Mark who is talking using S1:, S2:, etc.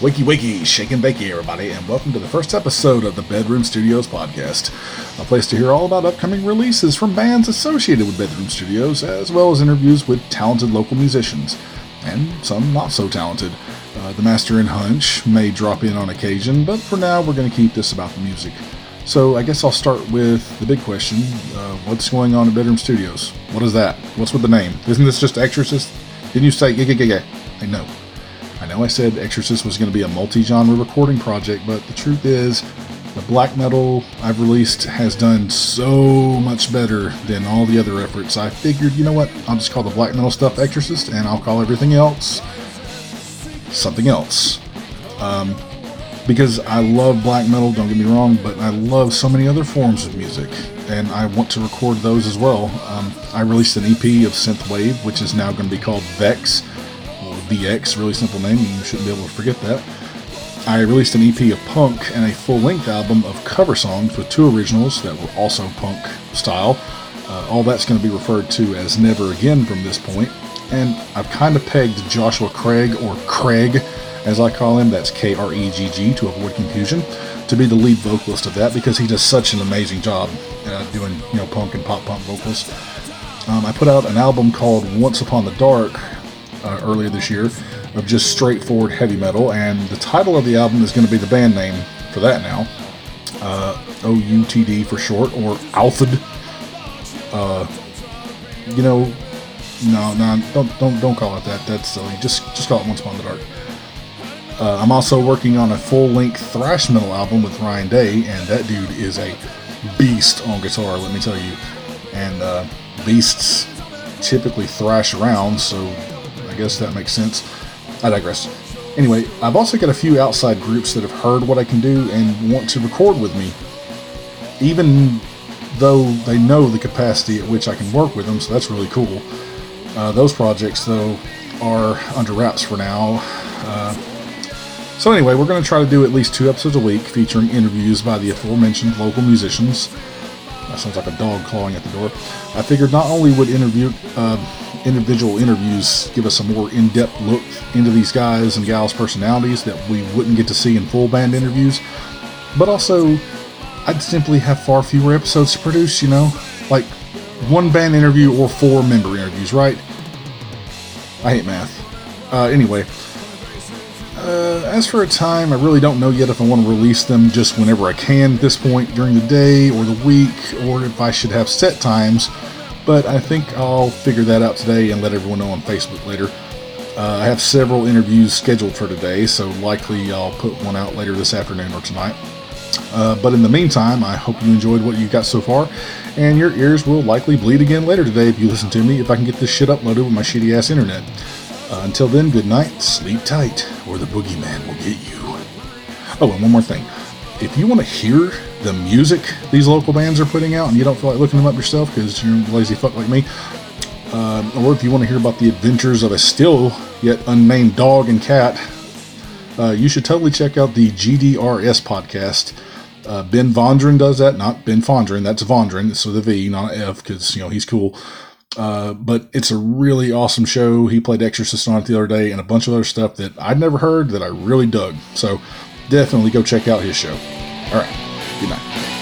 S1: Wakey wakey, shake and bakey, everybody, and welcome to the first episode of the Bedroom Studios podcast, a place to hear all about upcoming releases from bands associated with Bedroom Studios, as well as interviews with talented local musicians, and some not so talented. Uh, the Master and Hunch may drop in on occasion, but for now we're going to keep this about the music. So I guess I'll start with the big question: uh, What's going on at Bedroom Studios? What is that? What's with the name? Isn't this just Exorcist? Didn't you say yeah yeah yeah? I know. I know I said Exorcist was going to be a multi genre recording project, but the truth is, the black metal I've released has done so much better than all the other efforts. I figured, you know what, I'll just call the black metal stuff Exorcist, and I'll call everything else something else. Um, because I love black metal, don't get me wrong, but I love so many other forms of music, and I want to record those as well. Um, I released an EP of synthwave, which is now going to be called Vex VX, really simple name, you shouldn't be able to forget that. I released an EP of punk and a full length album of cover songs with two originals that were also punk style. Uh, all that's going to be referred to as Never Again from this point. And I've kind of pegged Joshua Craig, or Kregg as I call him, that's K R E G G to avoid confusion, to be the lead vocalist of that because he does such an amazing job uh, doing you know punk and pop punk vocals. Um, I put out an album called Once Upon the Dark uh, earlier this year of just straightforward heavy metal, and the title of the album is going to be the band name for that now. Uh, OUTD for short, or Althid. Uh, you know, no, no, don't, don't, don't call it that. That's silly. Just, just call it Once Upon the Dark. Uh, I'm also working on a full-length thrash metal album with Ryan Day, and that dude is a beast on guitar. Let me tell you. And uh, beasts typically thrash around, so I guess that makes sense. I digress. Anyway, I've also got a few outside groups that have heard what I can do and want to record with me, even though they know the capacity at which I can work with them, so that's really cool. Uh, those projects, though, are under wraps for now. Uh, so, anyway, we're going to try to do at least two episodes a week featuring interviews by the aforementioned local musicians. That sounds like a dog clawing at the door. I figured not only would interview. Uh, individual interviews give us a more in-depth look into these guys and gals' personalities that we wouldn't get to see in full band interviews. But also, I'd simply have far fewer episodes to produce, you know? Like one band interview or four member interviews, right? I hate math. Uh, anyway, uh, as for a time, I really don't know yet if I want to release them just whenever I can at this point during the day or the week, or if I should have set times but I think I'll figure that out today and let everyone know on Facebook later. Uh, I have several interviews scheduled for today, so likely I'll put one out later this afternoon or tonight. Uh, but in the meantime, I hope you enjoyed what you got so far, and your ears will likely bleed again later today if you listen to me if I can get this shit uploaded with my shitty ass internet. Uh, until then, good night, sleep tight, or the boogeyman will get you. Oh, and one more thing. If you want to hear the music these local bands are putting out and you don't feel like looking them up yourself because you're a lazy fuck like me, uh, or if you want to hear about the adventures of a still yet unnamed dog and cat, uh, you should totally check out the GDRS podcast. Uh, ben Vondren does that, not Ben Fondren. That's Vondren. It's with a V, not F, because you know he's cool. Uh, but it's a really awesome show. He played Exorcist on it the other day, and a bunch of other stuff that I'd never heard that I really dug. So definitely go check out his show. All right. Good night.